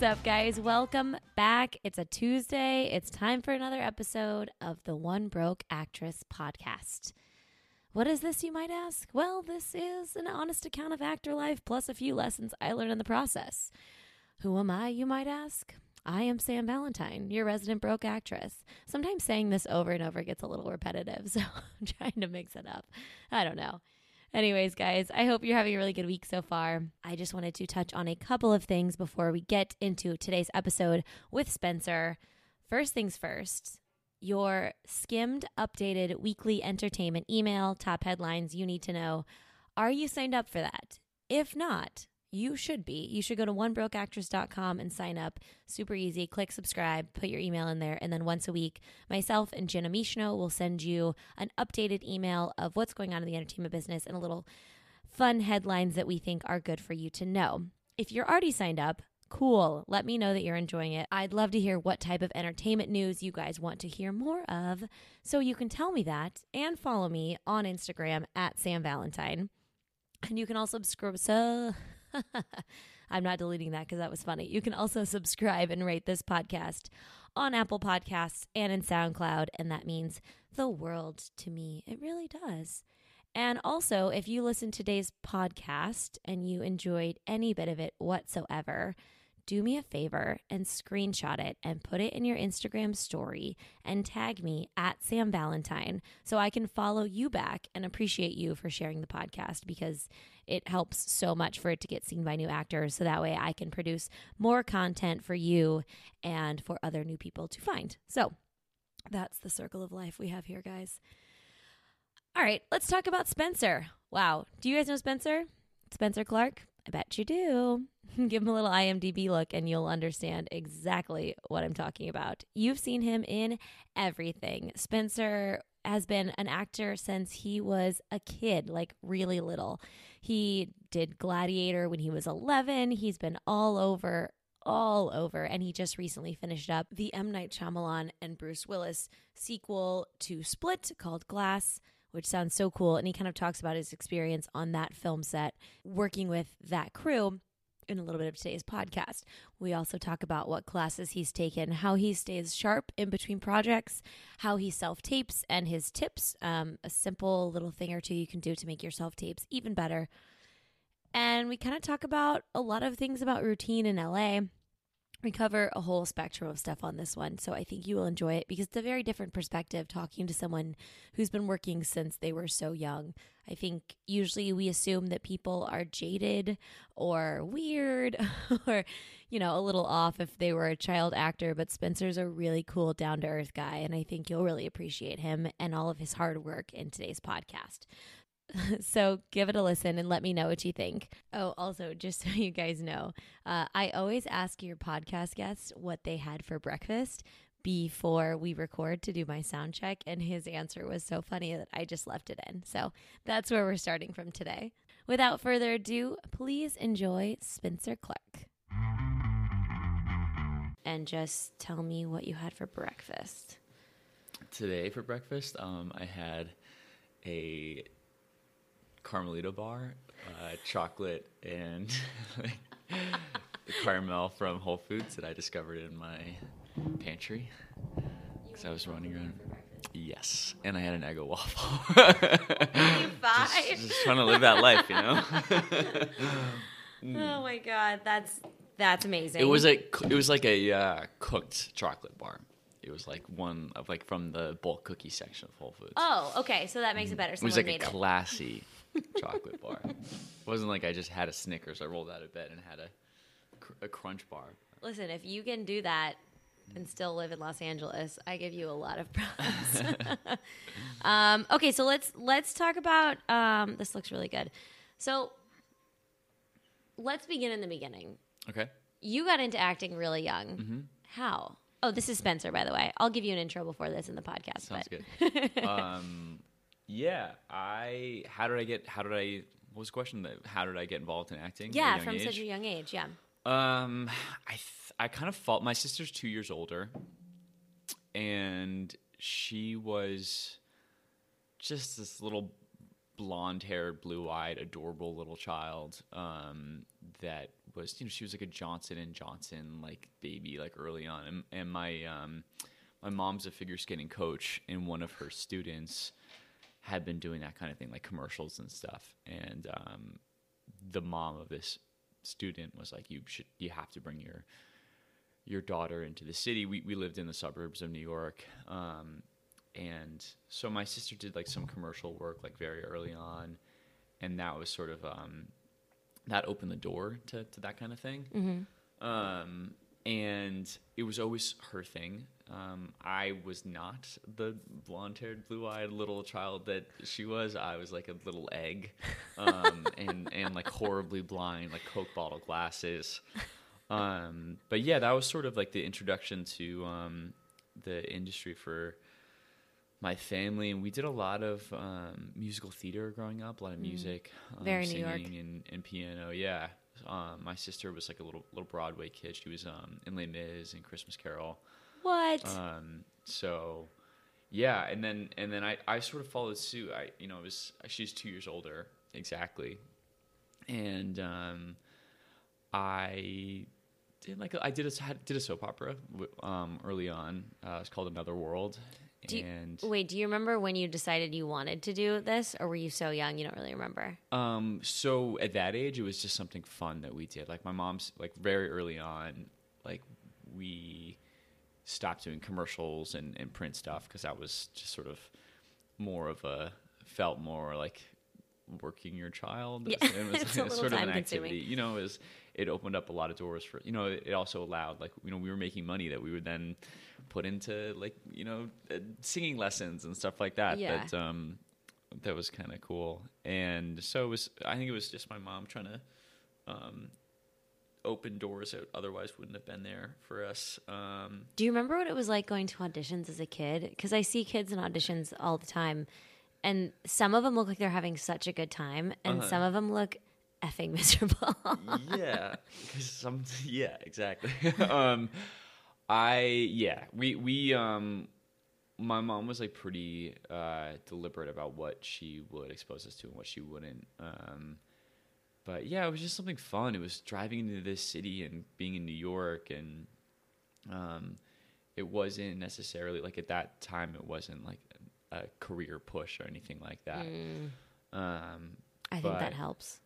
What's up, guys? Welcome back. It's a Tuesday. It's time for another episode of the One Broke Actress podcast. What is this, you might ask? Well, this is an honest account of actor life plus a few lessons I learned in the process. Who am I, you might ask? I am Sam Valentine, your resident broke actress. Sometimes saying this over and over gets a little repetitive, so I'm trying to mix it up. I don't know. Anyways, guys, I hope you're having a really good week so far. I just wanted to touch on a couple of things before we get into today's episode with Spencer. First things first, your skimmed, updated weekly entertainment email, top headlines you need to know. Are you signed up for that? If not, you should be. You should go to onebrokeactress.com and sign up. Super easy. Click subscribe, put your email in there, and then once a week, myself and Jenna Mishno will send you an updated email of what's going on in the entertainment business and a little fun headlines that we think are good for you to know. If you're already signed up, cool. Let me know that you're enjoying it. I'd love to hear what type of entertainment news you guys want to hear more of. So you can tell me that and follow me on Instagram at Sam Valentine. And you can also subscribe. So I'm not deleting that because that was funny. You can also subscribe and rate this podcast on Apple Podcasts and in SoundCloud, and that means the world to me. It really does. And also, if you listen to today's podcast and you enjoyed any bit of it whatsoever, do me a favor and screenshot it and put it in your Instagram story and tag me at Sam Valentine so I can follow you back and appreciate you for sharing the podcast because it helps so much for it to get seen by new actors. So that way I can produce more content for you and for other new people to find. So that's the circle of life we have here, guys. All right, let's talk about Spencer. Wow. Do you guys know Spencer? Spencer Clark? I bet you do. Give him a little IMDb look and you'll understand exactly what I'm talking about. You've seen him in everything. Spencer has been an actor since he was a kid, like really little. He did Gladiator when he was 11. He's been all over, all over. And he just recently finished up the M. Night Shyamalan and Bruce Willis sequel to Split called Glass which sounds so cool. And he kind of talks about his experience on that film set, working with that crew in a little bit of today's podcast. We also talk about what classes he's taken, how he stays sharp in between projects, how he self tapes, and his tips um, a simple little thing or two you can do to make your self tapes even better. And we kind of talk about a lot of things about routine in LA we cover a whole spectrum of stuff on this one, so I think you will enjoy it because it's a very different perspective talking to someone who's been working since they were so young. I think usually we assume that people are jaded or weird or, you know, a little off if they were a child actor, but Spencer's a really cool, down to earth guy, and I think you'll really appreciate him and all of his hard work in today's podcast. so give it a listen and let me know what you think. Oh, also, just so you guys know, uh, I always ask your podcast guests what they had for breakfast before we record to do my sound check, and his answer was so funny that I just left it in. So that's where we're starting from today. Without further ado, please enjoy Spencer Clark. And just tell me what you had for breakfast. Today for breakfast, um, I had a Carmelita bar, uh, chocolate, and the caramel from Whole Foods that I discovered in my pantry because I was running around. Yes, and I had an Eggo waffle. just, just trying to live that life, you know. oh my god, that's that's amazing. It was a it was like a uh, cooked chocolate bar. It was like one of like from the bulk cookie section of Whole Foods. Oh, okay, so that makes it better. Someone it was like a classy chocolate bar. It wasn't like I just had a Snickers. I rolled out of bed and had a, a crunch bar. Listen, if you can do that and still live in Los Angeles, I give you a lot of props. um, okay, so let's let's talk about. Um, this looks really good. So let's begin in the beginning. Okay. You got into acting really young. Mm-hmm. How? Oh, this is Spencer, by the way. I'll give you an intro before this in the podcast. Sounds but. good. um, yeah, I. How did I get? How did I? What was the question? That How did I get involved in acting? Yeah, from age? such a young age. Yeah. Um, I th- I kind of felt my sister's two years older, and she was just this little blonde haired, blue eyed, adorable little child um, that was, you know, she was like a Johnson and Johnson like baby, like early on. And, and my um, my mom's a figure skating coach, and one of her students had been doing that kind of thing, like commercials and stuff. And um, the mom of this student was like, "You should, you have to bring your your daughter into the city." We we lived in the suburbs of New York, um, and so my sister did like some commercial work like very early on, and that was sort of um, that opened the door to to that kind of thing. Mm-hmm. Um, and it was always her thing. Um, I was not the blonde-haired, blue-eyed little child that she was. I was like a little egg, um, and and like horribly blind, like Coke bottle glasses. Um, but yeah, that was sort of like the introduction to um, the industry for my family, and we did a lot of um, musical theater growing up, a lot of music, um, Mm. Very singing and, and piano. Yeah, um, my sister was like a little little Broadway kid. She was um, in Les Mis and Christmas Carol. What? Um, so yeah, and then and then I, I sort of followed suit. I you know it was she's two years older exactly, and um, I did like I did a did a soap opera um, early on. Uh, it's called Another World, Do you- and Wait, do you remember when you decided you wanted to do this, or were you so young you don't really remember? Um, so at that age, it was just something fun that we did. Like my mom's, like very early on, like we stopped doing commercials and, and print stuff because that was just sort of more of a felt more like working your child. Yeah, It was it's sort of an activity. You know, it was it opened up a lot of doors for you know. It also allowed like you know we were making money that we would then put into like you know uh, singing lessons and stuff like that. Yeah. That um that was kind of cool. And so it was. I think it was just my mom trying to um, open doors that otherwise wouldn't have been there for us. Um, Do you remember what it was like going to auditions as a kid? Because I see kids in auditions all the time, and some of them look like they're having such a good time, and Uh-huh. some of them look effing miserable. yeah, some. Yeah, exactly. um, I yeah we we um my mom was like pretty uh, deliberate about what she would expose us to and what she wouldn't. Um, but yeah, it was just something fun. It was driving into this city and being in New York, and um, it wasn't necessarily like at that time. It wasn't like a career push or anything like that. Um, Mm. I think that helps.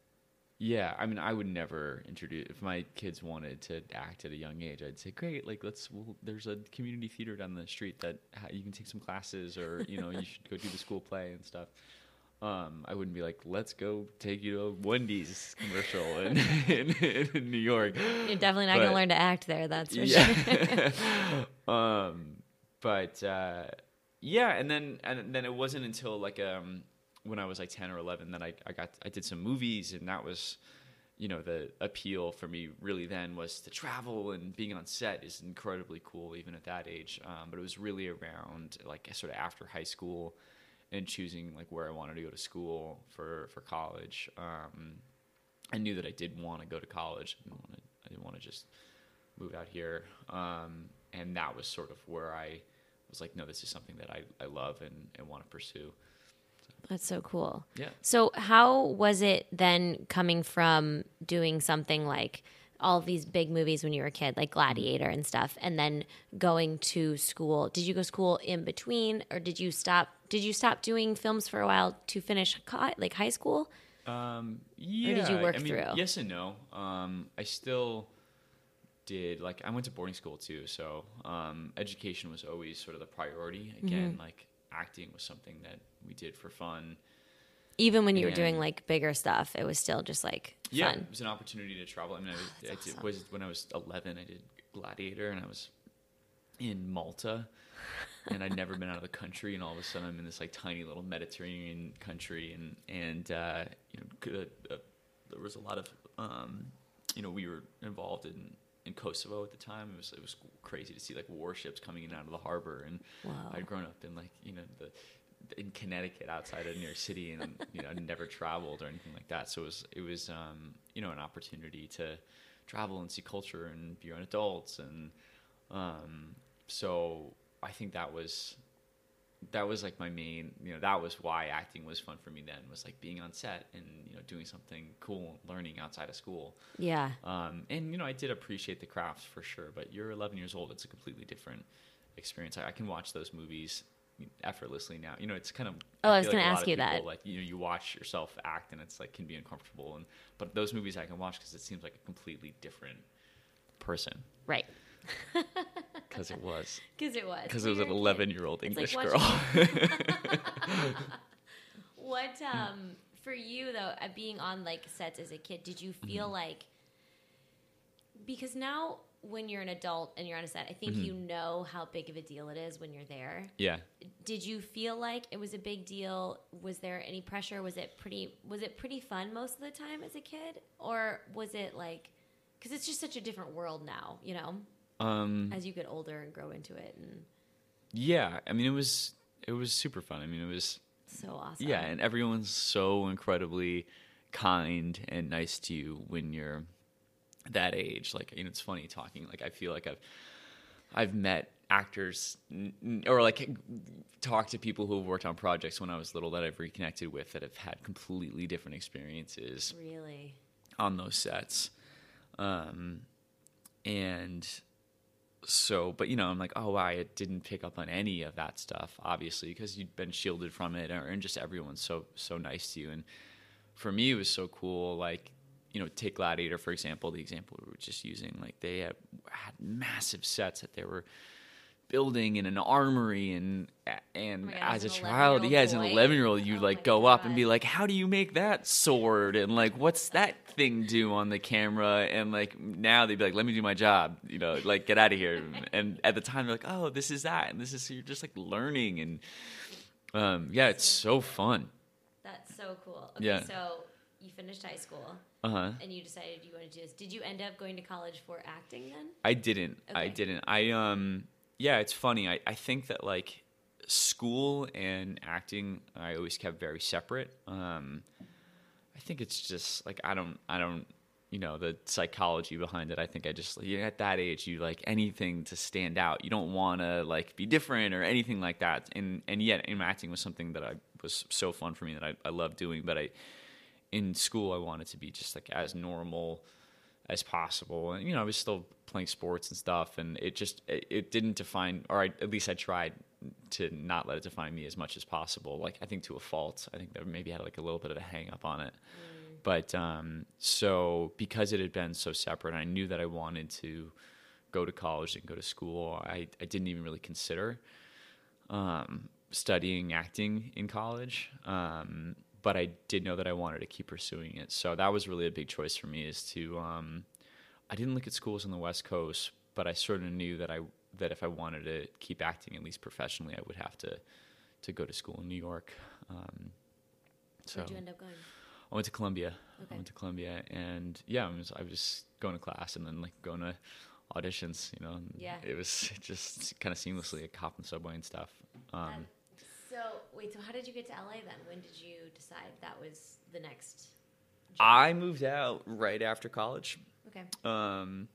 yeah, I mean, I would never introduce if my kids wanted to act at a young age. I'd say, great, like let's. Well, there's a community theater down the street that ha- you can take some classes, or you know, you should go do the school play and stuff. Um, I wouldn't be like, let's go take you to a Wendy's commercial in, in, in New York. You're definitely not going to learn to act there. That's for sure. um, but uh, yeah, and then and then it wasn't until like um when I was like ten or eleven that I I got I did some movies, and that was you know the appeal for me really then was to travel and being on set is incredibly cool even at that age. Um, but it was really around like sort of after high school and choosing like where I wanted to go to school for for college. Um, I knew that I did want to go to college. I didn't want to. I didn't want to just move out here. Um, and that was sort of where I was like, no, this is something that I, I love and, and want to pursue. That's so cool. Yeah. So, how was it then coming from doing something like all these big movies when you were a kid, like Gladiator and stuff, and then going to school? Did you go to school in between, or did you stop? Did you stop doing films for a while to finish like high school? Um, yeah. did you work I mean, through? Yes and no. Um, I still did like I went to boarding school too, so um, education was always sort of the priority. Again, Mm-hmm. like acting was something that we did for fun. Even when you were doing like bigger stuff, it was still just like Yeah, it was an opportunity to travel. I mean, I, was, I did, awesome. was when I was 11, I did Gladiator, and I was in Malta, and I'd never been out of the country, and all of a sudden I'm in this like tiny little Mediterranean country, and and uh, you know, good, uh, there was a lot of um, you know, we were involved in. In Kosovo at the time, it was it was crazy to see like warships coming in and out of the harbor, and Wow. I'd grown up in like you know the in Connecticut outside of New York City, and you know I'd never traveled or anything like that. So it was it was um, you know an opportunity to travel and see culture and be around adults, and um, so I think that was that was like my main you know that was why acting was fun for me then was like being on set and you know doing something cool learning outside of school Yeah. um, and you know i did appreciate the craft for sure but you're 11 years old it's a completely different experience i, I can watch those movies effortlessly now you know it's kind of Oh, I was feel gonna ask you people, that. like you know you watch yourself act and it's like can be uncomfortable and but those movies i can watch because it seems like a completely different person Right. because it was Because it was. because it was an You're a kid. 11 year old english like girl What um for you though, being on like sets as a kid, did you feel Mm-hmm. like because now when you're an adult and you're on a set, I think Mm-hmm. you know how big of a deal it is when you're there. yeah Did you feel like it was a big deal? Was there any pressure? Was it pretty was it pretty fun most of the time as a kid or was it like cuz it's just such a different world now, you know, um as you get older and grow into it and yeah i mean it was it was super fun i mean it was so awesome. Yeah, and everyone's so incredibly kind and nice to you when you're that age. Like, you know, it's funny talking. Like, I feel like I've I've met actors or like talked to people who have worked on projects when I was little that I've reconnected with that have had completely different experiences Really. on those sets. Um, and so, but you know, I'm like, oh, wow I didn't pick up on any of that stuff, obviously, because you'd been shielded from it, or, and just everyone's so so nice to you. And for me, it was so cool. Like, you know, take Gladiator for example, the example we were just using. Like, they had, had massive sets that they were building in an armory and and Oh God, as a as an child yeah as an 11 year old you Oh like go up and be like how do you make that sword and like what's that thing do on the camera and like now they'd be like let me do my job you know like get out of here and at the time they're like oh this is that and this is you're just like learning and um yeah it's so fun That's so cool. Okay, Yeah. so you finished high school uh-huh and you decided you wanted to do this. Did you end up going to college for acting then? I didn't. I didn't. I um yeah, it's funny. I, I think that like school and acting I always kept very separate. Um I think it's just like I don't I don't you know the psychology behind it. I think I just you at that age you like anything to stand out. You don't want to like be different or anything like that. And and yet in acting was something that I was so fun for me that I I love doing, but I in school I wanted to be just like as normal as possible. And you know, I was still playing sports and stuff, and it just it, it didn't define, or I, at least I tried to not let it define me as much as possible. Like I think to a fault. I think that maybe had like a little bit of a hang up on it. But um, so because it had been so separate, I knew that I wanted to go to college and go to school. I, I didn't even really consider um, studying acting in college. Um, but I did know that I wanted to keep pursuing it. So that was really a big choice for me is to, um, I didn't look at schools on the West Coast, but I sort of knew that I, that if I wanted to keep acting, at least professionally, I would have to, to go to school in New York. Um, so Where'd you end up going? I went to Columbia. Okay. I went to Columbia, and yeah, I was, I was going to class and then like going to auditions. You know, Yeah. It was just kind of seamlessly like hop on the subway and stuff. Um, so wait, so how did you get to LA then? When did you decide that was the next? jump? I moved out right after college. okay. Um,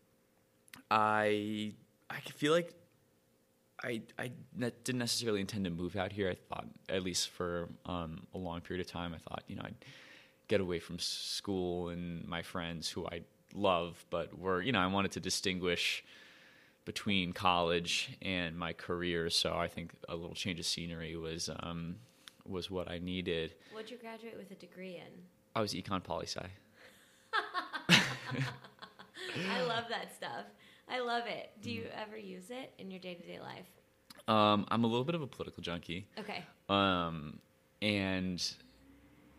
I I feel like I I ne- didn't necessarily intend to move out here. I thought, at least for um, a long period of time, I thought you know I'd get away from school and my friends who I love, but were you know I wanted to distinguish between college and my career. So I think a little change of scenery was um, was what I needed. What'd you graduate with a degree in? I was econ poli sci. I love that stuff. I love it. Do you ever use it in your day to day life? Um, I'm a little bit of a political junkie. Okay. Um, and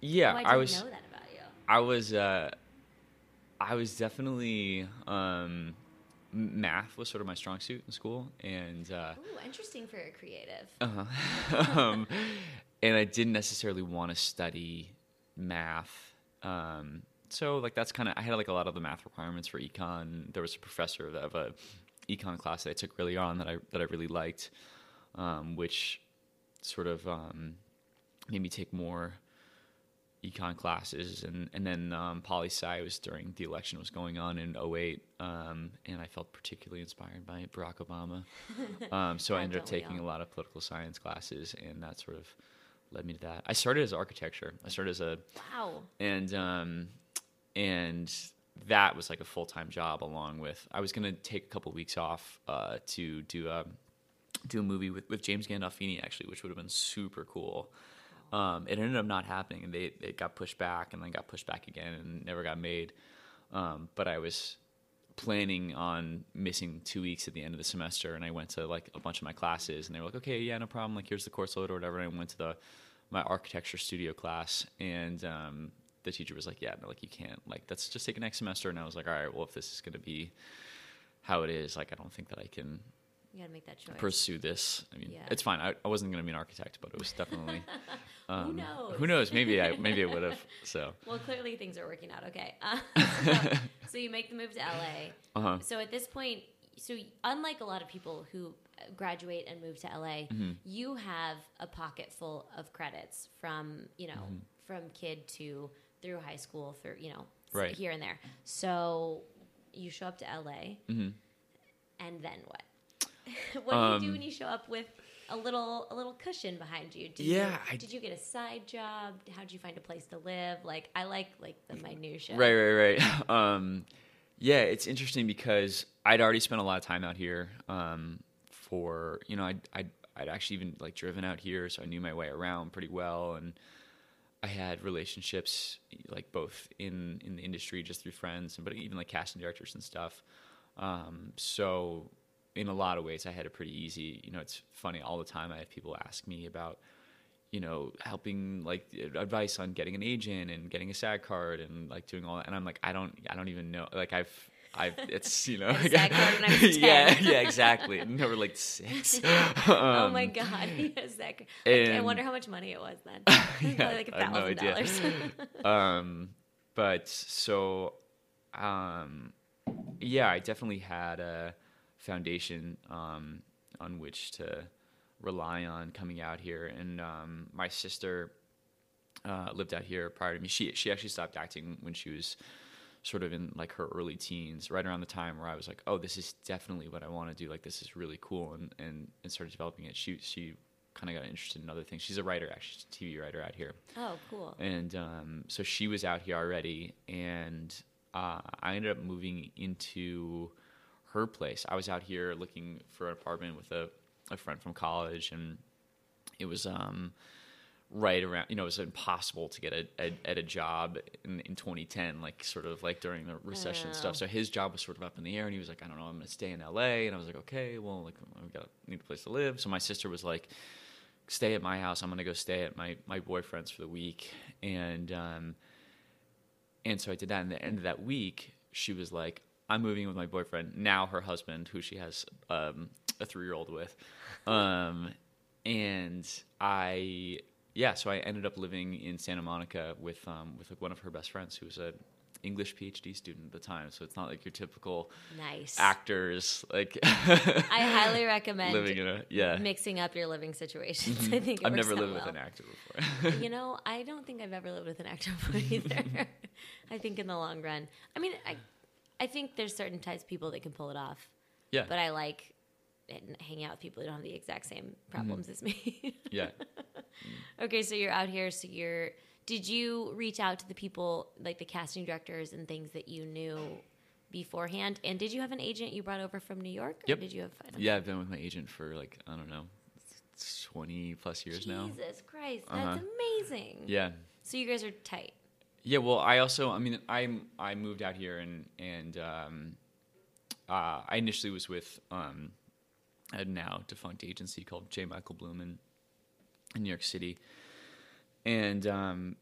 yeah, oh, I I, was, know that about you. I was, uh, I was definitely, um, math was sort of my strong suit in school, and uh, Ooh, interesting for a creative. uh-huh. um, and I didn't necessarily want to study math. Um, so like that's kind of I had like a lot of the math requirements for econ. There was a professor of, of a econ class that I took early on that I that I really liked, um, which sort of um, made me take more econ classes, and and then um, poli sci was during the election was going on in 08, um, and I felt particularly inspired by Barack Obama. Um, so I ended up taking a lot of political science classes, and that sort of led me to that. I started as architecture. I started as a Wow. and um, and that was like a full time job. Along with, I was gonna take a couple weeks off uh, to do a do a movie with, with James Gandolfini actually, which would have been super cool. Um, it ended up not happening, and they it got pushed back, and then got pushed back again, and never got made. Um, but I was planning on missing two weeks at the end of the semester, and I went to like a bunch of my classes, and they were like, "Okay, yeah, no problem. Like, here's the course load or whatever." And I went to the my architecture studio class, and um, the teacher was like, "Yeah, no, like you can't. Like, that's just take next semester." And I was like, "All right, well, if this is going to be how it is, like, I don't think that I can You gotta make that choice. pursue this. I mean, Yeah. it's fine. I, I wasn't going to be an architect, but it was definitely. Um, knows? Who knows? Maybe I maybe I would have. So. well, clearly things are working out okay. Uh, so, so you make the move to LA. Uh-huh. So at this point, so unlike a lot of people who graduate and move to LA, Mm-hmm. you have a pocket full of credits from you know Mm-hmm. from kid to through high school through you know Right. here and there. So you show up to LA, Mhm. and then what? what do you do Um, when you show up with a little a little cushion behind you? Did Yeah, You, I- did you get a side job? How did you find a place to live? Like I like like the minutia. Right, right, right. Um, yeah, it's interesting because I'd already spent a lot of time out here. Um, for you know, I'd, I'd I'd actually even like driven out here, so I knew my way around pretty well, and I had relationships like both in in the industry just through friends, but even like casting directors and stuff. Um, so in a lot of ways, I had a pretty easy. You know, it's funny all the time. I have people ask me about you know, helping like advice on getting an agent and getting a SAG card and like doing all that. And I'm like, I don't, I don't even know. Like I've, I've, it's you know, had a SAG card when I was yeah, yeah, exactly. And they were like six. oh Um, my god! Yes, that, I, I wonder how much money it was then. Yeah, like a thousand dollars. um, but so, um, yeah, I definitely had a foundation um, on which to rely on coming out here. And um, my sister uh, lived out here prior to me. She she actually stopped acting when she was sort of in like her early teens, right around the time where I was like, oh, this is definitely what I want to do. Like this is really cool, and and, and started developing it. She she kind of got interested in other things. She's a writer, actually, she's a TV writer out here. oh, cool. And um, so she was out here already, and uh, I ended up moving into her place. I was out here looking for an apartment with a, a friend from college, and it was um, right around, you know, it was impossible to get a, a, at a job in, in 2010, like sort of like during the recession and stuff. So his job was sort of up in the air, and he was like, I don't know, I'm going to stay in LA. And I was like, okay, well, like, I got need a place to live. So my sister was like, stay at my house. I'm gonna go stay at my my boyfriend's for the week, and um, and so I did that. And the end of that week, she was like, "I'm moving with my boyfriend now, her husband, who she has um, a three year old with," um, and I yeah, so I ended up living in Santa Monica with um, with like one of her best friends, who was a English PhD student at the time. So it's not like your typical Nice. actors like I highly recommend living in a yeah. mixing up your living situations. I think I've never lived well. with an actor before. you know, I don't think I've ever lived with an actor before either. I think in the long run, I mean, I, I think there's certain types of people that can pull it off, yeah, but I like hanging out with people who don't have the exact same problems Mm-hmm. as me. yeah. okay, so you're out here. So you're. Did you reach out to the people, like the casting directors and things that you knew beforehand? And did you have an agent you brought over from New York? Or Yep. did you have? Yeah, I've been with my agent for like I don't know, twenty plus years now. Jesus Christ, that's Uh-huh. amazing. Yeah, So you guys are tight. Yeah. Well, I also, I mean, I I moved out here and and um, uh, I initially was with um, a now defunct agency called J. Michael Bloom in, in New York City, and um,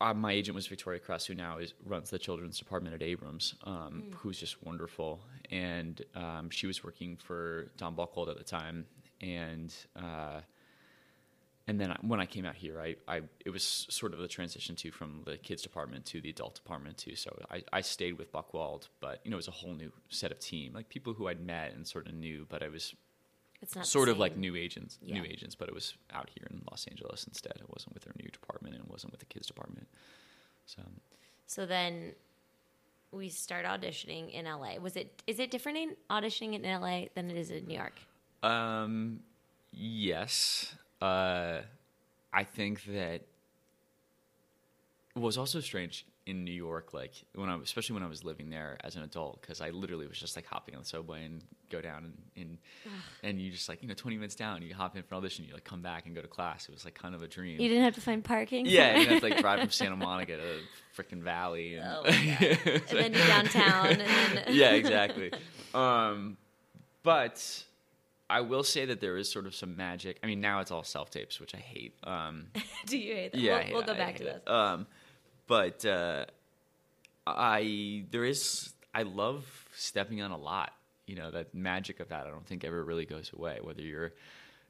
uh, my agent was Victoria Kress, who now is runs the children's department at Abrams, um, who's just wonderful. And um, she was working for Don Buchwald at the time, and uh, and then I, when I came out here, I, I it was sort of the transition too from the kids department to the adult department too. So I, I stayed with Buchwald, but you know it was a whole new set of team, like people who I'd met and sort of knew, but I was It's not sort of like new agents, Yeah. new agents, but it was out here in Los Angeles instead. It wasn't with their new department, and it wasn't with the kids department. So So then we start auditioning in LA. Was it is it different in auditioning in LA than it is in New York? Um, yes. Uh, I think that it was also strange in New York, like when I, especially when I was living there as an adult, because I literally was just like hopping on the subway and go down and and, and you just like you know twenty minutes down, you hop in for audition, you like come back and go to class. It was like kind of a dream. You didn't have to find parking. yeah, you have to like drive from Santa Monica to freaking Valley, and, Oh and then you're downtown. And then yeah, exactly. Um, but I will say that there is sort of some magic. I mean, now it's all self tapes, which I hate. Um, Do you hate that? yeah, we'll, hate we'll go back to this. Um, but uh, I there is I love stepping on a lot. You know that magic of that. I don't think ever really goes away. Whether you're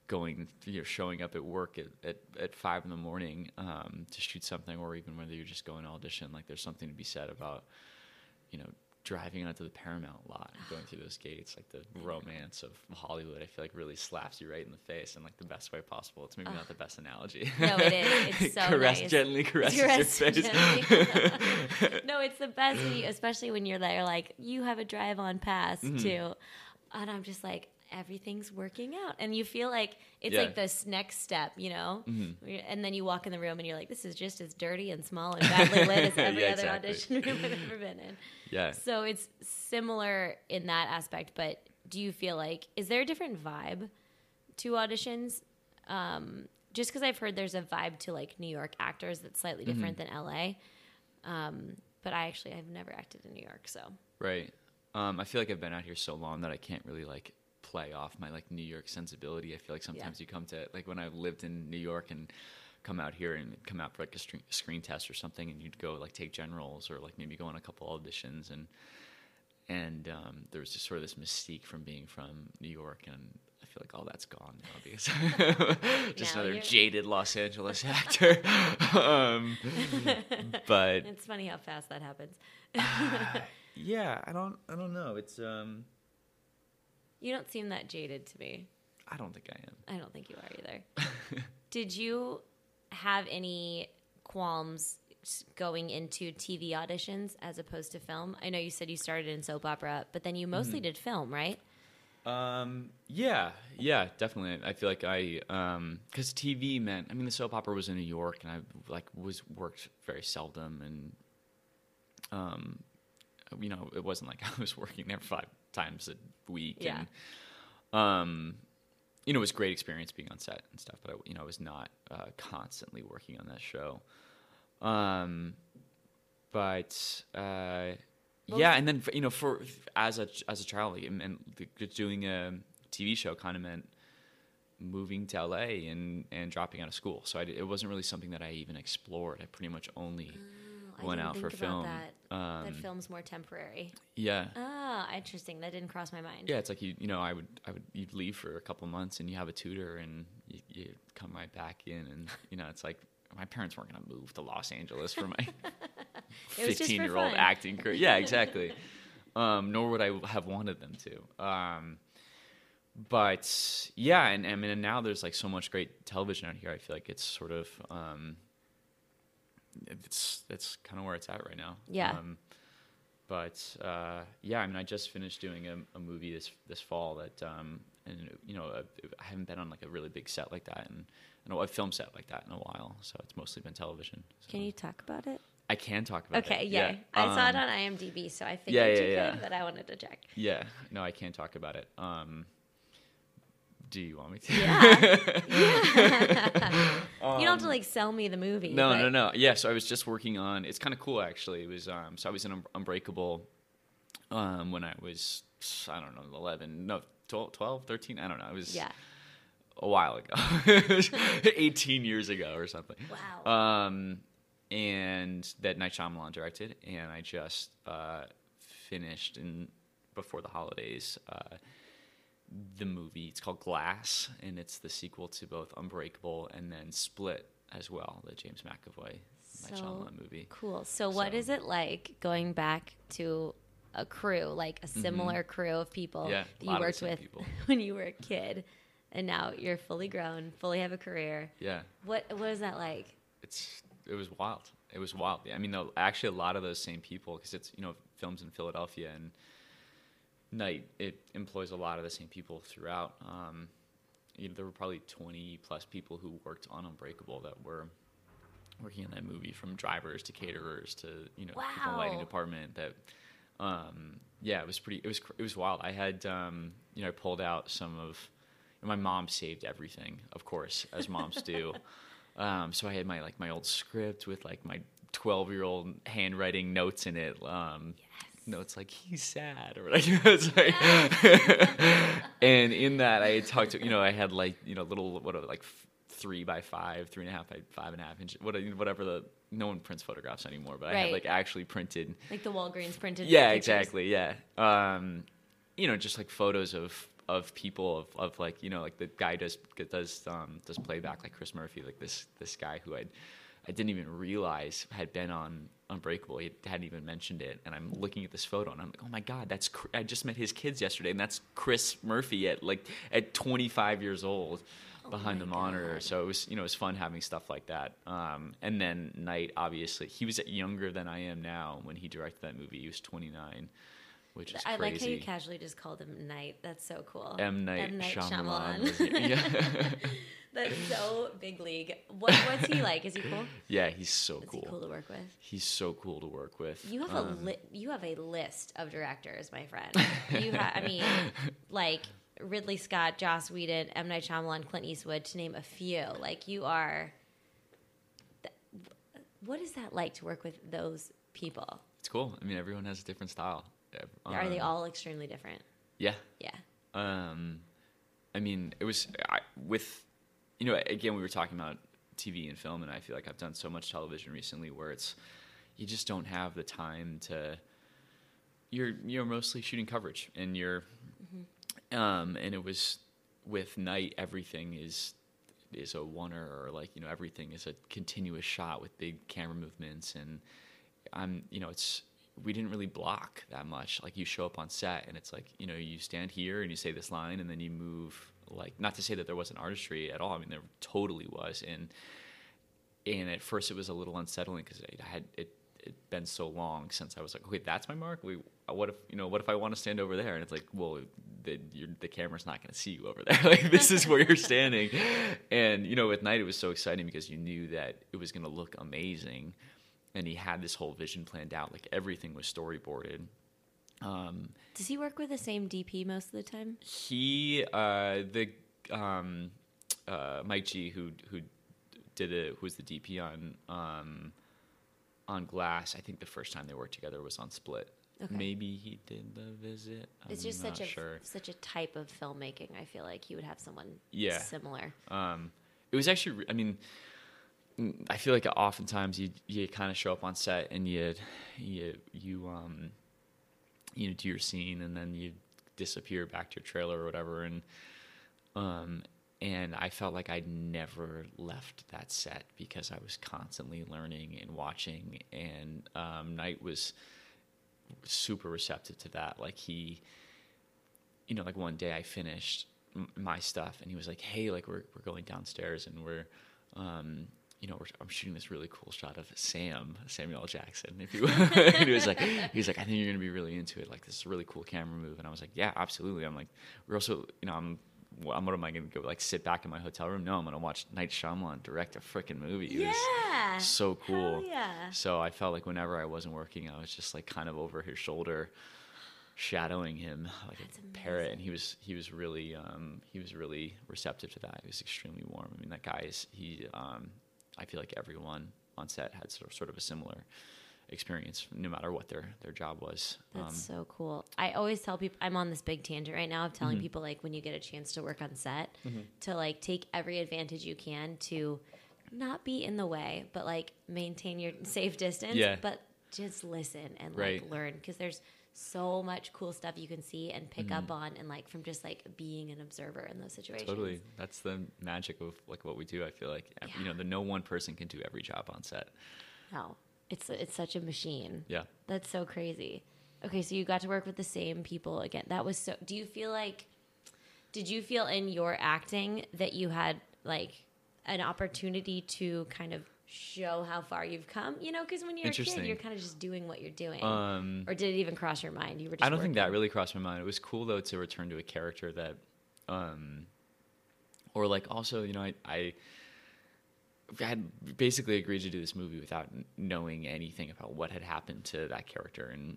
going, you're showing up at work at, at, at five in the morning um, to shoot something, or even whether you're just going to audition. Like there's something to be said about you know driving onto the Paramount lot and going through those gates. Like the romance of Hollywood. I feel like really slaps you right in the face in like the best way possible. It's maybe not the best analogy. No, it is. It's so Caress, nice. Gently caresses Caress your face. no, it's the best, especially when you're there. Like you have a drive on pass Mm-hmm. too, and I'm just like everything's working out, and you feel like it's Yeah. like this next step, you know. Mm-hmm. And then you walk in the room, and you're like, "This is just as dirty and small and badly lit as every Yeah, other exactly. audition room I've ever been in." yeah. So it's similar in that aspect, but do you feel like is there a different vibe to auditions? Um, just because I've heard there's a vibe to like New York actors that's slightly different than LA. Um, but I actually I've never acted in New York, so Right. Um, I feel like I've been out here so long that I can't really like play off my like New York sensibility. I feel like sometimes you come to like when I lived in New York and come out here and come out for like a screen, screen test or something, and you'd go like take generals or like maybe go on a couple auditions and and um, there was just sort of this mystique from being from New York and. I feel like all that's gone now because just Now another jaded Los Angeles actor. um, but it's funny how fast that happens. yeah, I don't, I don't know. It's um, You don't seem that jaded to me. I don't think I am. I don't think you are either. Did you have any qualms going into TV auditions as opposed to film? I know you said you started in soap opera, but then you mostly Mm-hmm. did film, right? Um, yeah, yeah, definitely. I feel like I, um, cause TV meant, I mean, the soap opera was in New York and I like was worked very seldom and, um, you know, it wasn't like I was working there five times a week Yeah. and, um, you know, it was a great experience being on set and stuff, but I, you know, I was not, uh, constantly working on that show. Um, but, uh, What yeah, and then you know, for as a as a child, like, and, doing a TV show kind of meant moving to LA and and dropping out of school. So I, it wasn't really something that I even explored. I pretty much only I went out for film. That. Um, that film's more temporary. yeah, Ah, interesting. That didn't cross my mind. yeah. It's like you you know I would I would you'd leave for a couple months and you have a tutor and you, you come right back in and you know it's like my parents weren't gonna move to Los Angeles for my It was just for 15 year old acting career. Yeah, exactly. um, nor would I have wanted them to. Um, but yeah, and I mean, and now there's like so much great television out here. I feel like it's sort of um, it's it's kind of where it's at right now. Yeah. Um, but uh, yeah, I mean, I just finished doing a, a movie this this fall that, um, and you know, uh, I haven't been on like a really big set like that, and, and a film set like that in a while. So it's mostly been television. Can you talk about it? I can talk about Okay, it. Okay, yeah. I saw it Um, on IMDb, so I figured yeah, yeah, you yeah. could, but I wanted to check. Yeah, no, I can't talk about it. Um, do you want me to? Yeah. you don't have to like sell me the movie. Um, No, but no, no. Yeah, so I was just working on. It's kind of cool actually. It was um, so I was in Un- Unbreakable um, when I was I don't know 11, no 12, 12 13, I don't know. It was Yeah. a while ago, 18 years ago or something. Wow. Um, and that Night Shyamalan directed, and I just uh, finished in before the holidays. Uh, the movie it's called Glass, and it's the sequel to both Unbreakable and then Split as well, the James McAvoy So Shyamalan movie. Cool. So, what So- is it like going back to a crew, like a similar crew of people Mm-hmm. Yeah, that you worked with people. when you were a kid? and now you're fully grown, fully have a career. Yeah. What what is that like? it's it was wild. It was wild. I mean, though, actually, a lot of those same people because it's you know films in Philadelphia and Night. It employs a lot of the same people throughout. Um, you know, there were probably twenty plus people who worked on Unbreakable that were working in that movie, from drivers to caterers to you know people in the lighting department. That um, yeah, it was pretty. It was it was wild. I had um, you know I pulled out some of. My mom saved everything, of course, as moms do. Um, so I had my like my old script with like my 12 year old handwriting notes in it. Um, Notes like he's sad or like and in that I had talked to you know I had like you know little what are like three by five, three and a half by five and a half inch, what whatever the no one prints photographs anymore, but I had like actually printed Like the Walgreens printed. yeah pictures. exactly yeah um you know just like photos of of people of, of like you know like the guy does does um does playback like chris murphy like this this guy who i'd i didn't even realize had been on unbreakable. He hadn't even mentioned it. And i'm looking at this photo and i'm like oh my god that's i just met his kids yesterday and that's chris murphy at like at 25 years old behind Oh the monitor. God. so it was you know it was fun having stuff like that. Um, and then Night obviously he was younger than i am now when he directed that movie. He was 29 which is I crazy like how you casually just called him Night. That's so cool. M Night, M. Night Shyamalan. Shyamalan. yeah. That's so big league. What, what's he like? Is he cool? yeah, he's so Is cool. cool to work with? He's so cool to work with. You have Um, a li- you have a list of directors, my friend. You have, I mean, like Ridley Scott, Joss Whedon, M Night Shyamalan, Clint Eastwood, to name a few. Like you are. th- What is that like to work with those people? It's cool. I mean, everyone has a different style. Are they Um, all extremely different? Yeah. Yeah. Um, I mean, it was I, with, you know, again, we were talking about TV and film, and I feel like I've done so much television recently where it's, you just don't have the time to. You're you're mostly shooting coverage, and you're, um, and it was with Night everything is is a oneer or like you know everything is a continuous shot with big camera movements and I'm you know it's we didn't really block that much like you show up on set and it's like you know you stand here and you say this line and then you move like not to say that there wasn't artistry at all I mean there totally was and and at first it was a little unsettling because I had it it been so long since I was like, okay, that's my mark. We, uh, what if you know, what if I want to stand over there? And it's like, well, the the camera's not going to see you over there. like this is where you're standing. And you know, at night it was so exciting because you knew that it was going to look amazing, and he had this whole vision planned out. Like everything was storyboarded. Um, Does he work with the same DP most of the time? he uh, the um, uh, Mike G who who did it who was the DP on um, on Glass. I think the first time they worked together was on Split. Okay. Maybe he did the visit. I'm It's just such a sure. such a type of filmmaking. I feel like he would have someone Yeah. similar. Um, it was actually. I mean, I feel like oftentimes you you kind of show up on set and you you you um you know do your scene and then you disappear back to your trailer or whatever. And um and I felt like I'd never left that set because I was constantly learning and watching. And um, Night was super receptive to that. Like he you know, like one day I finished m- my stuff, and he was like, "Hey, like we're we're going downstairs, and we're, um, you know, we're, I'm shooting this really cool shot of Sam Samuel Jackson." If you, and he was like, he was like, "I think you're gonna be really into it. Like this is a really cool camera move." And I was like, "Yeah, absolutely." I'm like, "We're also, you know, I'm." Well, what am I going to go like sit back in my hotel room? No, I'm going to watch Night Shyamalan direct a freaking movie. It was Yeah. so cool. Hell yeah. So I felt like whenever I wasn't working, I was just like kind of over his shoulder, shadowing him like That's a parrot. And he was he was really um, he was really receptive to that. He was extremely warm. I mean, that guy is he. Um, I feel like everyone on set had sort of, sort of a similar experience, no matter what their their job was. Um, That's so cool. I always tell people I'm on this big tangent right now of telling Mm-hmm. people like when you get a chance to work on set to like take every advantage you can to not be in the way, but like maintain your safe distance. Yeah. But just listen and like Right. learn because there's so much cool stuff you can see and pick up on and like from just like being an observer in those situations. Mm-hmm. Totally, that's the magic of like what we do. I feel like you know, Yeah. the no one person can do every job on set. No, it's it's such a machine. Yeah. That's so crazy. Okay, so you got to work with the same people again. That was so. Do you feel like Did you feel in your acting that you had like an opportunity to kind of show how far you've come? You know, because when you're a kid, you're kind of just doing what you're doing. Um, or did it even cross your mind? You were. Just I don't think that really crossed my mind. It was cool though to return to a character that, um, or like also you know I I had basically agreed to do this movie without knowing anything about what had happened to that character in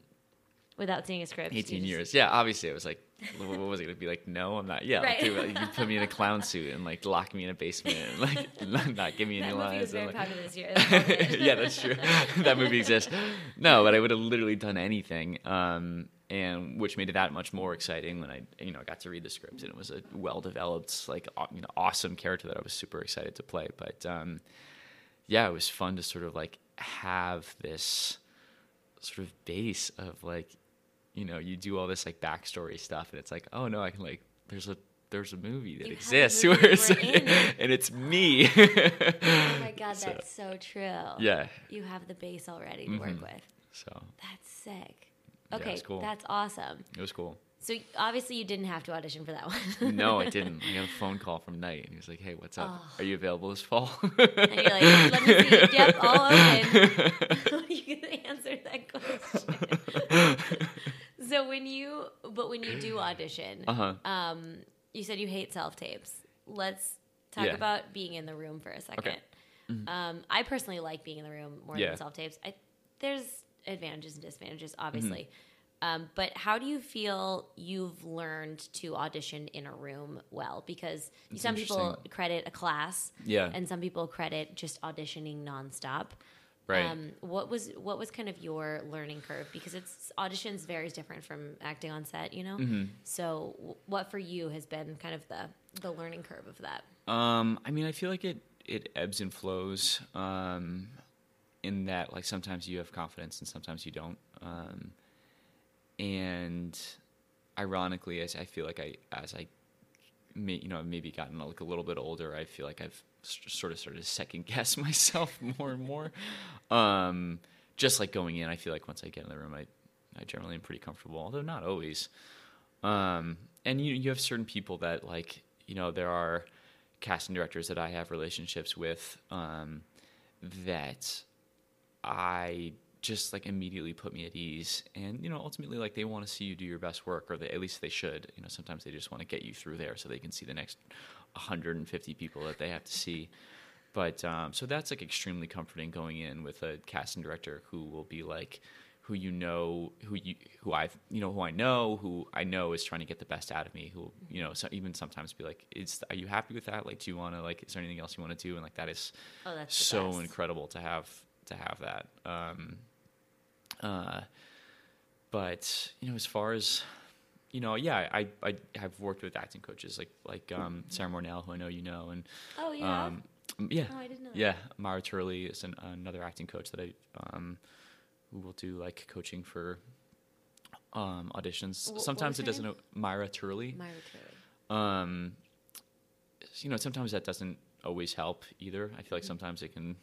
without seeing a script. you 18 just- years. Yeah, obviously it was like, what was it gonna be like? No, I'm not. Yeah, like, Right. dude, like, you put me in a clown suit and like lock me in a basement and like not, not give me any That movie lines. was very and, like- popular this year. That's yeah, that's true. that movie exists. No, but I would have literally done anything, um, and which made it that much more exciting when I, you know, got to read the script and it was a well-developed, like, you know, awesome character that I was super excited to play. But um, yeah, it was fun to sort of like have this sort of base of like, you know, you do all this like backstory stuff, and it's like, oh no, I can like, there's a there's a movie that You exists movie where it's and it's me. Oh my god, So, that's so true. yeah. You have the base already to work Mhm. with. So That's sick. Okay, it's cool. that's awesome. it was cool. So obviously you didn't have to audition for that one. No, I didn't. I got a phone call from Night, and he was like, "Hey, what's up? Oh. Are you available this fall?" and you're like, let me see. Yep, all open. How are you gonna answer that question? So when you, but when you do audition, uh huh. um, you said you hate self tapes. Let's talk Yeah. about being in the room for a second. Um, I personally like being in the room more Yeah. than self tapes. I there's advantages and disadvantages, Mm-hmm. obviously. Um, but how do you feel you've learned to audition in a room well? Because some people credit a class, Yeah. and some people credit just auditioning nonstop. Right. Um, what was what was kind of your learning curve? Because it's auditions varies different from acting on set, you know. Mm-hmm. So, w- what for you has been kind of the the learning curve of that? Um, I mean, I feel like it it ebbs and flows. Um, in that, like sometimes you have confidence and sometimes you don't. Um, and ironically, as I feel like I as I, may, you know, maybe gotten like a little bit older, I feel like I've sort of started to second guess myself more and more. Um, just like going in, I feel like once I get in the room, I I generally am pretty comfortable, although not always. Um, and you you have certain people that like you know there are casting directors that I have relationships with um, that I just like immediately put me at ease, and you know ultimately like they want to see you do your best work, or they, at least they should. You know sometimes they just want to get you through there so they can see the next 150 people that they have to see. But um, so that's like extremely comforting going in with a casting director who will be like, who you know, who you, who I, you know, who I know, who I know is trying to get the best out of me. Who you know, so even sometimes be like, "Is are you happy with that? Like, do you want to like, is there anything else you want to do?" And like that is Oh, that's so incredible to have to have that. Um, uh, but you know, as far as you know, yeah, I I have worked with acting coaches like like um, Sarah Mornell, who I know you know, and Oh, yeah. um, yeah, oh, I didn't know. that. yeah, Myra Turley is an, another acting coach that I um, who will do like coaching for um, auditions. Wh- what sometimes was it doesn't. name? Myra Turley. Myra Turley. Um, you know, sometimes that doesn't always help either. I Mm-hmm. feel like sometimes it can,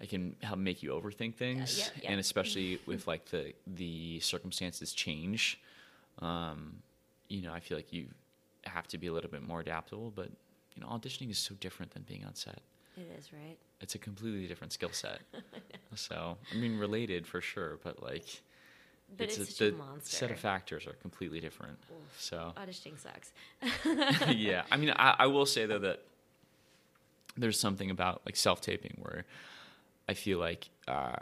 it can help make you overthink things, yeah, yeah. and especially with like the the circumstances change. Um, you know, I feel like you have to be a little bit more adaptable, but you know, auditioning is so different than being on set. It is right. It's a completely different skill set. so, I mean, related for sure, but like, But it's, a, such the a monster. set of factors are completely different. Oof. So, Auditioning sucks. yeah, I mean, I, I will say though that there's something about like self taping where I feel like uh,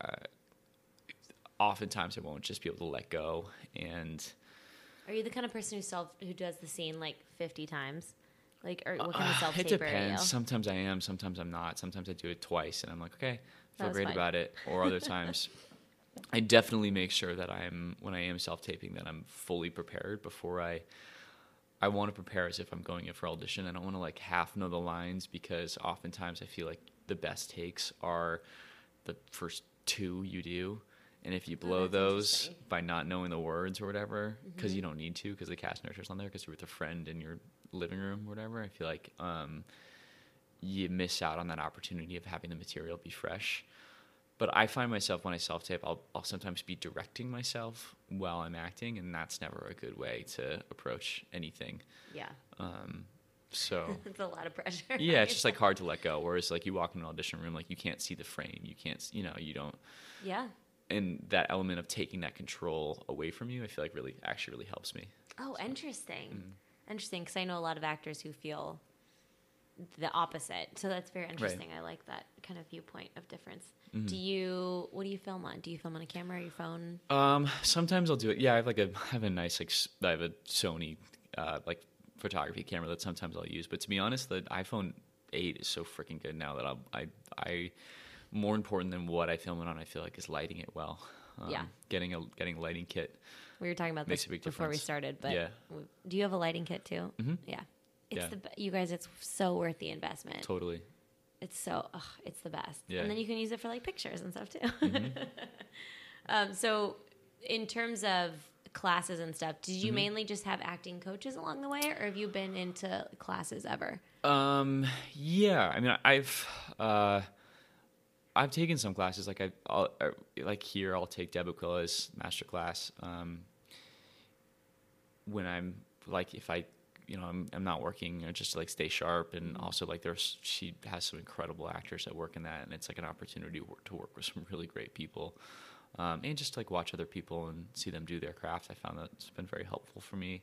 oftentimes I won't just be able to let go and. Are you the kind of person who self who does the scene like fifty times? Like, or what kind of Uh, self it are you? depends. Sometimes I am, sometimes I'm not. Sometimes I do it twice and I'm like, okay, That feel great fine. about it. Or other times, I definitely make sure that I'm when I am self taping that I'm fully prepared before I. I want to prepare as if I'm going in for audition. I don't want to like half know the lines because oftentimes I feel like the best takes are the first two you do. And if you blow Oh, those by not knowing the words or whatever, because Mhm. you don't need to, because the cast nurture's on there, because you're with a friend in your living room or whatever, I feel like um, you miss out on that opportunity of having the material be fresh. but I find myself when I self tape, I'll, I'll sometimes be directing myself while I'm acting, and that's never a good way to approach anything. Yeah. Um, so it's a lot of pressure. yeah, it's just like hard to let go. Whereas like you walk in an audition room, like you can't see the frame, you can't, you know, you don't, yeah. And that element of taking that control away from you, I feel like really actually really helps me. Oh, interesting. Mm. Interesting, because I know a lot of actors who feel the opposite. So that's very interesting. I like that kind of viewpoint of difference. Mm-hmm. Do you? What do you film on? Do you film on a camera or your phone? Um, sometimes I'll do it. Yeah, I have like a I have a nice like I have a Sony uh, like photography camera that sometimes I'll use. But to be honest, the iPhone eight is so freaking good now that I'll, I I more important than what I film it on, I feel like is lighting it well. Um, Yeah. getting a getting a lighting kit. We were talking about this before we started, but Yeah. do you have a lighting kit too? Mhm. Yeah. It's Yeah. the you guys. It's so worth the investment. Totally. It's so ugh, it's the best. Yeah. And then you can use it for like pictures and stuff too. Mhm. um, so, in terms of classes and stuff, did you Mhm. mainly just have acting coaches along the way, or have you been into classes ever? Um, yeah, I mean, I've uh, I've taken some classes. Like I, I'll, uh, like here, I'll take Deb Aquila's master class. Um, when I'm like, if I, you know, I'm I'm not working, or just to, like stay sharp, and also like there's she has some incredible actors that work in that, and it's like an opportunity to work, to work with some really great people. Um, and just like watch other people and see them do their craft. I found that it's been very helpful for me.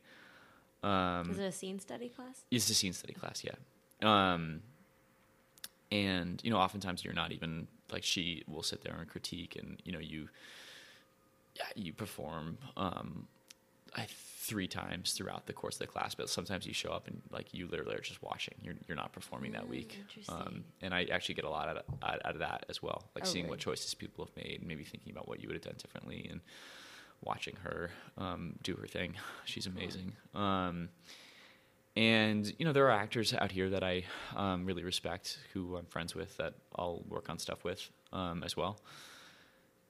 Um, Is it a scene study class? it's a scene study class, yeah. Um, and you know, oftentimes you're not even like she will sit there and critique, and you know, you yeah, you perform um, I, three times throughout the course of the class, but sometimes you show up and like you literally are just watching. You're you're not performing that Mm, week. Um, and I actually get a lot out of, out, of that as well, like Oh, seeing what choices people have made, and maybe thinking about what you would have done differently, and watching her um, do her thing. She's amazing. Um, and you know there are actors out here that I um, really respect, who I'm friends with, that I'll work on stuff with um, as well.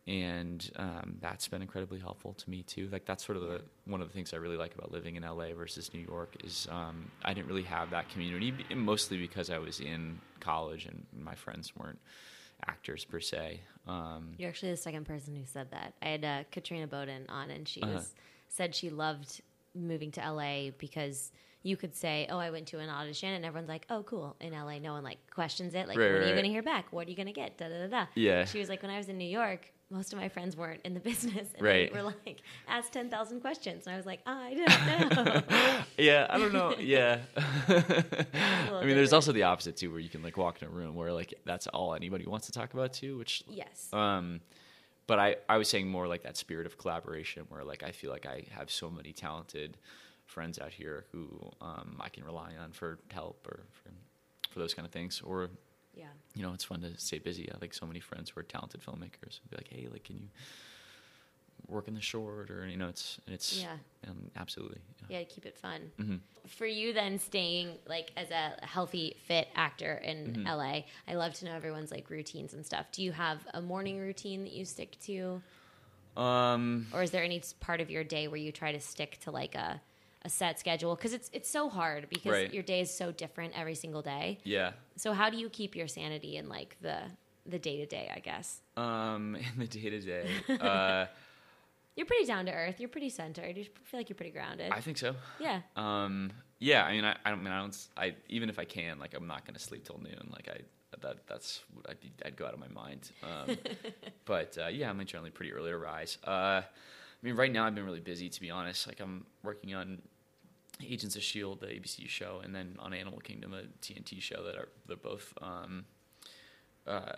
And um, that's been incredibly helpful to me too. Like that's sort of the one of the things I really like about living in LA versus New York is um, I didn't really have that community, mostly because I was in college and my friends weren't actors per se. Um, You're actually the second person who said that. I had uh, Katrina Bowden on, and she Uh-huh. was said she loved moving to LA because you could say, "Oh, I went to an audition," and everyone's like, "Oh, cool." In LA, no one like questions it. Like, Right, what are you going to hear back? What are you going to get? Da da da da. Yeah. She was like, when I was in New York, most of my friends weren't in the business, and Right. they were like, "Ask ten thousand questions," and I was like, "I don't know." yeah, I don't know. Yeah. I mean, there's also the opposite too, where you can like walk in a room where like that's all anybody wants to talk about too, which yes. um but I I was saying more like that spirit of collaboration where like I feel like I have so many talented friends out here who um I can rely on for help or for for those kind of things or yeah. you know, it's fun to stay busy. I have like so many friends who are talented filmmakers. Be like, "Hey, like can you work in the short or you know, it's it's Yeah. um, absolutely. Yeah, keep it fun. hmm For you, then staying like as a healthy, fit actor in Mhm. LA, I love to know everyone's like routines and stuff. Do you have a morning routine that you stick to, Um or is there any part of your day where you try to stick to like a a set schedule? Because it's it's so hard because Right. your day is so different every single day. yeah. So how do you keep your sanity in like the the day to day? I guess Um, in the day to day, uh, you're pretty down to earth. You're pretty centered. You feel like you're pretty grounded. I think so. yeah. Um, yeah, I mean, I, I don't I mean I don't. I even if I can, like, I'm not gonna sleep till noon. Like, I that that's what I'd be. I'd go out of my mind. Um, but uh, yeah, I'm generally pretty early to rise. Uh, I mean, right now I've been really busy to be honest. Like, I'm working on Agents of Shield, the ABC show, and then on Animal Kingdom, a TNT show that are they're both um, uh,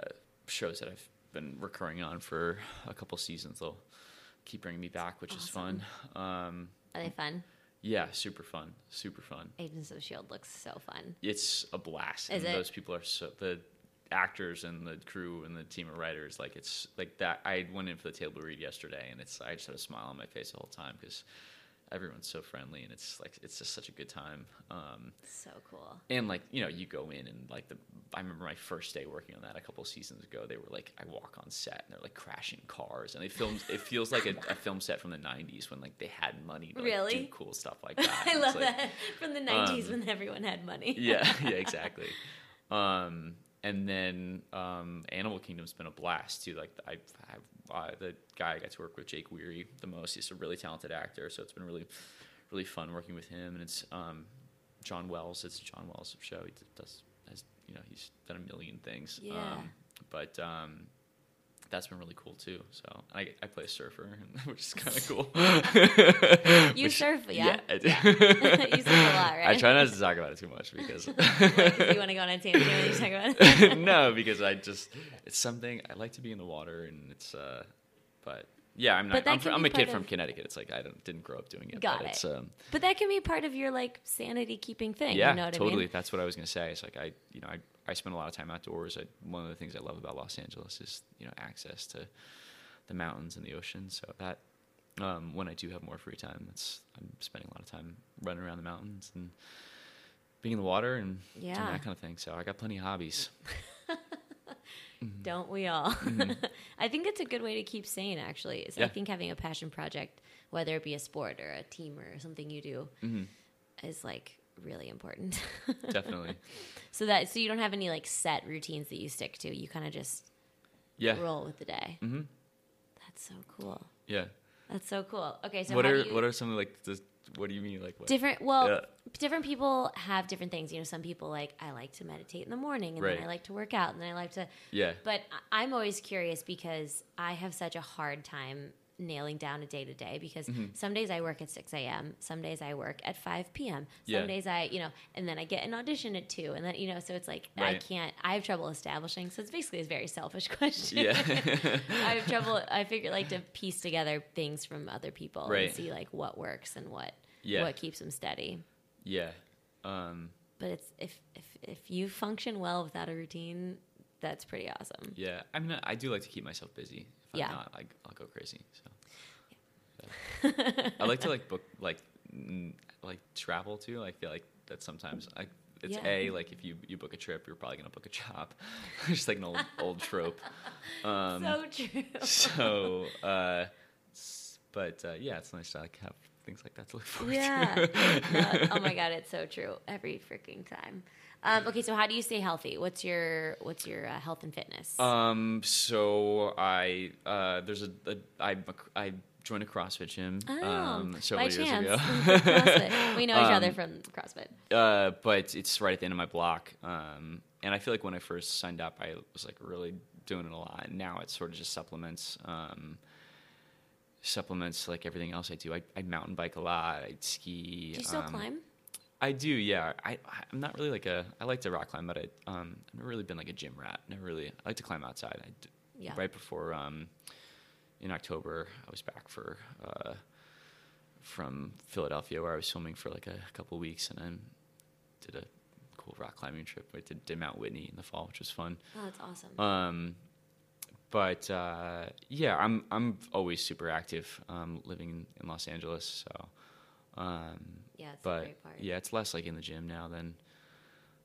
shows that I've been recurring on for a couple seasons. They'll keep bringing me back, which is fun. Um, Are they fun? yeah, super fun, super fun. Agents of Shield looks so fun. It's a blast. Is and it? those people are so the actors and the crew and the team of writers. Like it's like that. I went in for the table read yesterday, and it's I just had a smile on my face the whole time because everyone's so friendly, and it's like it's just such a good time. Um, So cool. and like you know, you go in and like the. I remember my first day working on that a couple seasons ago. They were like, I walk on set and they're like crashing cars, and they filmed. it feels like a, a film set from the '90s when like they had money to like, Really? do cool stuff like that. I love like- that from the '90s um, when everyone had money. yeah, yeah, exactly. Um, and then um, Animal Kingdom's been a blast too. Like I, I uh, the guy I got to work with, Jake Weary, the most. He's a really talented actor, so it's been really, really fun working with him. And it's um, John Wells. It's John Wells' show. He does, has, you know, he's done a million things. Yeah. Um, but um, that's been really cool too. So I, I play a surfer, which is kind of cool. You Which- surf, yeah? I do. You surf a lot, right? I try not to talk about it too much because Like, you want to go on a tangent when you talk about it. no, because I just it's something I like to be in the water, and it's uh, but yeah, I'm not. I'm, I'm a kid part from Connecticut. It's like I don't, didn't grow up doing it. Got but it. It's, um, But that can be part of your like sanity keeping thing. yeah, you know what totally. I mean? That's what I was gonna say. It's like I, you know, I, I spend a lot of time outdoors. I, one of the things I love about Los Angeles is you know access to the mountains and the ocean. So that um, when I do have more free time, that's I'm spending a lot of time running around the mountains and being in the water and doing that kind of thing. So I got plenty of hobbies. Don't we all? I think it's a good way to keep sane. Actually, is I think having a passion project, whether it be a sport or a team or something you do, Mhm. is like really important. Definitely. so that so you don't have any like set routines that you stick to. You kind of just Yeah. roll with the day. Mm-hmm. That's so cool. Yeah. That's so cool. Okay, so what are you, what are some of like the what do you mean like what? different well Yeah. different people have different things you know some people like i like to meditate in the morning and Right. then i like to work out and then i like to Yeah. but i'm always curious because i have such a hard time nailing down a day to day because Mm-hmm. some days i work at 6 a.m some days i work at 5 p.m some Yeah. days i you know and then i get an audition at 2 and then you know so it's like i can't i have trouble establishing so it's basically a very selfish question Yeah. I have trouble. I figure like to piece together things from other people and see like what works and what Yeah. what keeps them steady. yeah. Um But it's if if if you function well without a routine, that's pretty awesome. yeah. I mean I do like to keep myself busy. If Yeah. I'm not, I I'll go crazy. So yeah. I like to like book like mm, like travel too. I feel like that sometimes I it's Yeah. a like if you you book a trip, you're probably gonna book a job. Just like an old old trope. Um, so true. so uh but uh, yeah, it's nice to like have things like that to look forward yeah. to. No, oh my god, it's so true every freaking time. Um, okay, so how do you stay healthy? What's your what's your uh, health and fitness? Um, so I uh, there's a, a I I joined a CrossFit gym oh, um by several years chance. ago. We know each other Um, from CrossFit. uh, but it's right at the end of my block. Um, and I feel like when I first signed up, I was like really doing it a lot. And now it's sort of just supplements. Um, supplements like everything else I do. I, I mountain bike a lot. I ski. Do you still um, climb? I do, yeah. I I'm not really like a I like to rock climb, but I um I've never really been like a gym rat. Never really. I like to climb outside. I d- Yeah. Right before um in October, I was back for uh from Philadelphia where I was filming for like a couple weeks, and I did a cool rock climbing trip. I did, did Mount Whitney in the fall, which was fun. Oh, that's awesome. Um, but uh, yeah, I'm I'm always super active. Um, living in, in Los Angeles, so. Um, yeah, it's a but great part. yeah, it's less like in the gym now than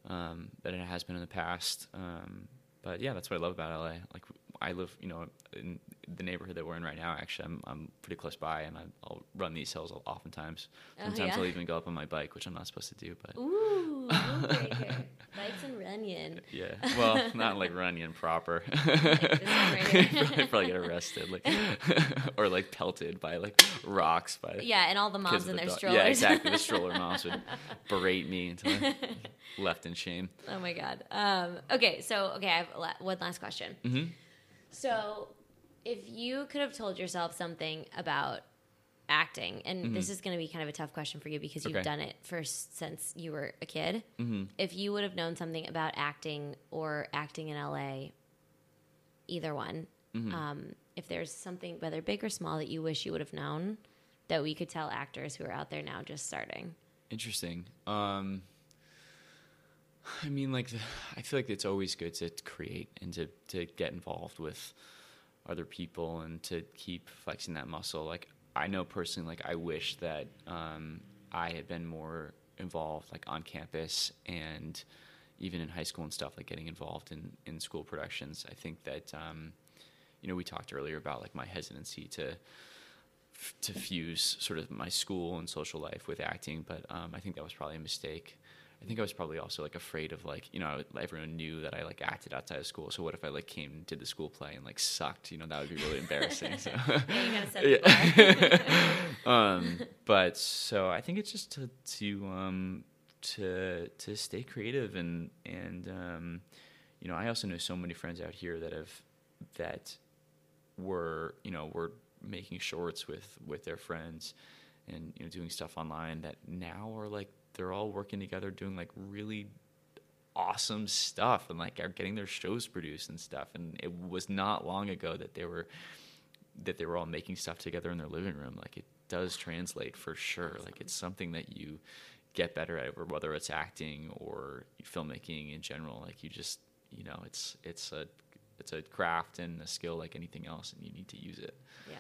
um, than it has been in the past. Um, but yeah, that's what I love about LA. Like I live, you know, in the neighborhood that we're in right now. Actually, I'm I'm pretty close by, and I, I'll run these hills oftentimes. Oh, Sometimes yeah? I'll even go up on my bike, which I'm not supposed to do. But Ooh. Bikes and Runyon. yeah, well, not like running proper. this one right here. I'd probably get arrested, like, or like pelted by like rocks by Yeah, and all the moms in the their dog- strollers. Yeah, exactly. The stroller moms would berate me until I left in shame. oh my god. Um, okay, so okay, I have la- one last question. hmm So, if you could have told yourself something about acting, and this is going to be kind of a tough question for you because you've Mm-hmm. Okay. done it for since you were a kid. hmm If you would have known something about acting or acting in LA, either one, Mm-hmm. um, if there's something, whether big or small, that you wish you would have known, that we could tell actors who are out there now just starting. Interesting. Um, I mean, like, the, I feel like it's always good to create and to, to get involved with other people and to keep flexing that muscle. Like, I know personally, like, I wish that um, I had been more involved, like, on campus and even in high school and stuff, like, getting involved in, in school productions. I think that, um, you know, we talked earlier about, like, my hesitancy to to fuse sort of my school and social life with acting, but um, I think that was probably a mistake. I think I was probably also like afraid of like you know everyone knew that I like acted outside of school. So what if I like came did the school play and like sucked? You know that would be really embarrassing. So Yeah, you gotta set the bar. um, but so I think it's just to to um, to to stay creative and and um, you know I also know so many friends out here that have that were you know were making shorts with with their friends and you know doing stuff online that now are like they're all working together doing like really awesome stuff and like are getting their shows produced and stuff. And it was not long ago that they were that they were all making stuff together in their living room. Like it does translate for sure. Like it's something that you get better at or whether it's acting or filmmaking in general like you just you know it's it's a it's a craft and a skill like anything else and you need to use it. Yeah,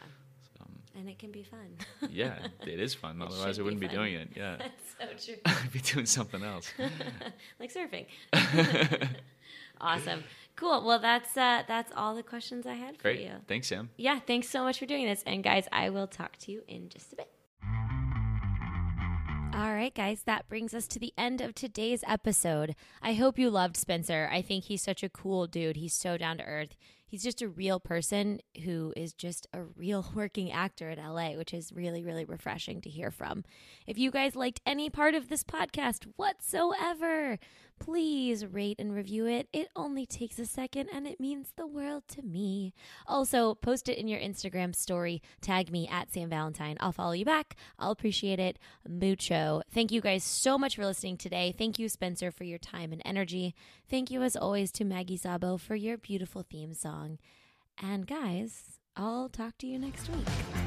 and it can be fun. yeah it is fun It otherwise i wouldn't be, fun. doing it yeah That's so true. i'd be doing something else like surfing. awesome. Cool. Well, that's uh, that's all the questions I had for great you. thanks sam Yeah, thanks so much for doing this. And guys, I will talk to you in just a bit. All right, guys, that brings us to the end of today's episode. I hope you loved Spencer. I think he's such a cool dude. He's so down to earth. He's just a real person who is just a real working actor in LA, which is really, really refreshing to hear from. If you guys liked any part of this podcast whatsoever, please rate and review it. It only takes a second and it means the world to me. Also, post it in your Instagram story. Tag me at Sam Valentine. I'll follow you back. I'll appreciate it mucho. Thank you guys so much for listening today. Thank you, Spencer, for your time and energy. Thank you, as always, to Maggie Zabo for your beautiful theme song. And guys, I'll talk to you next week.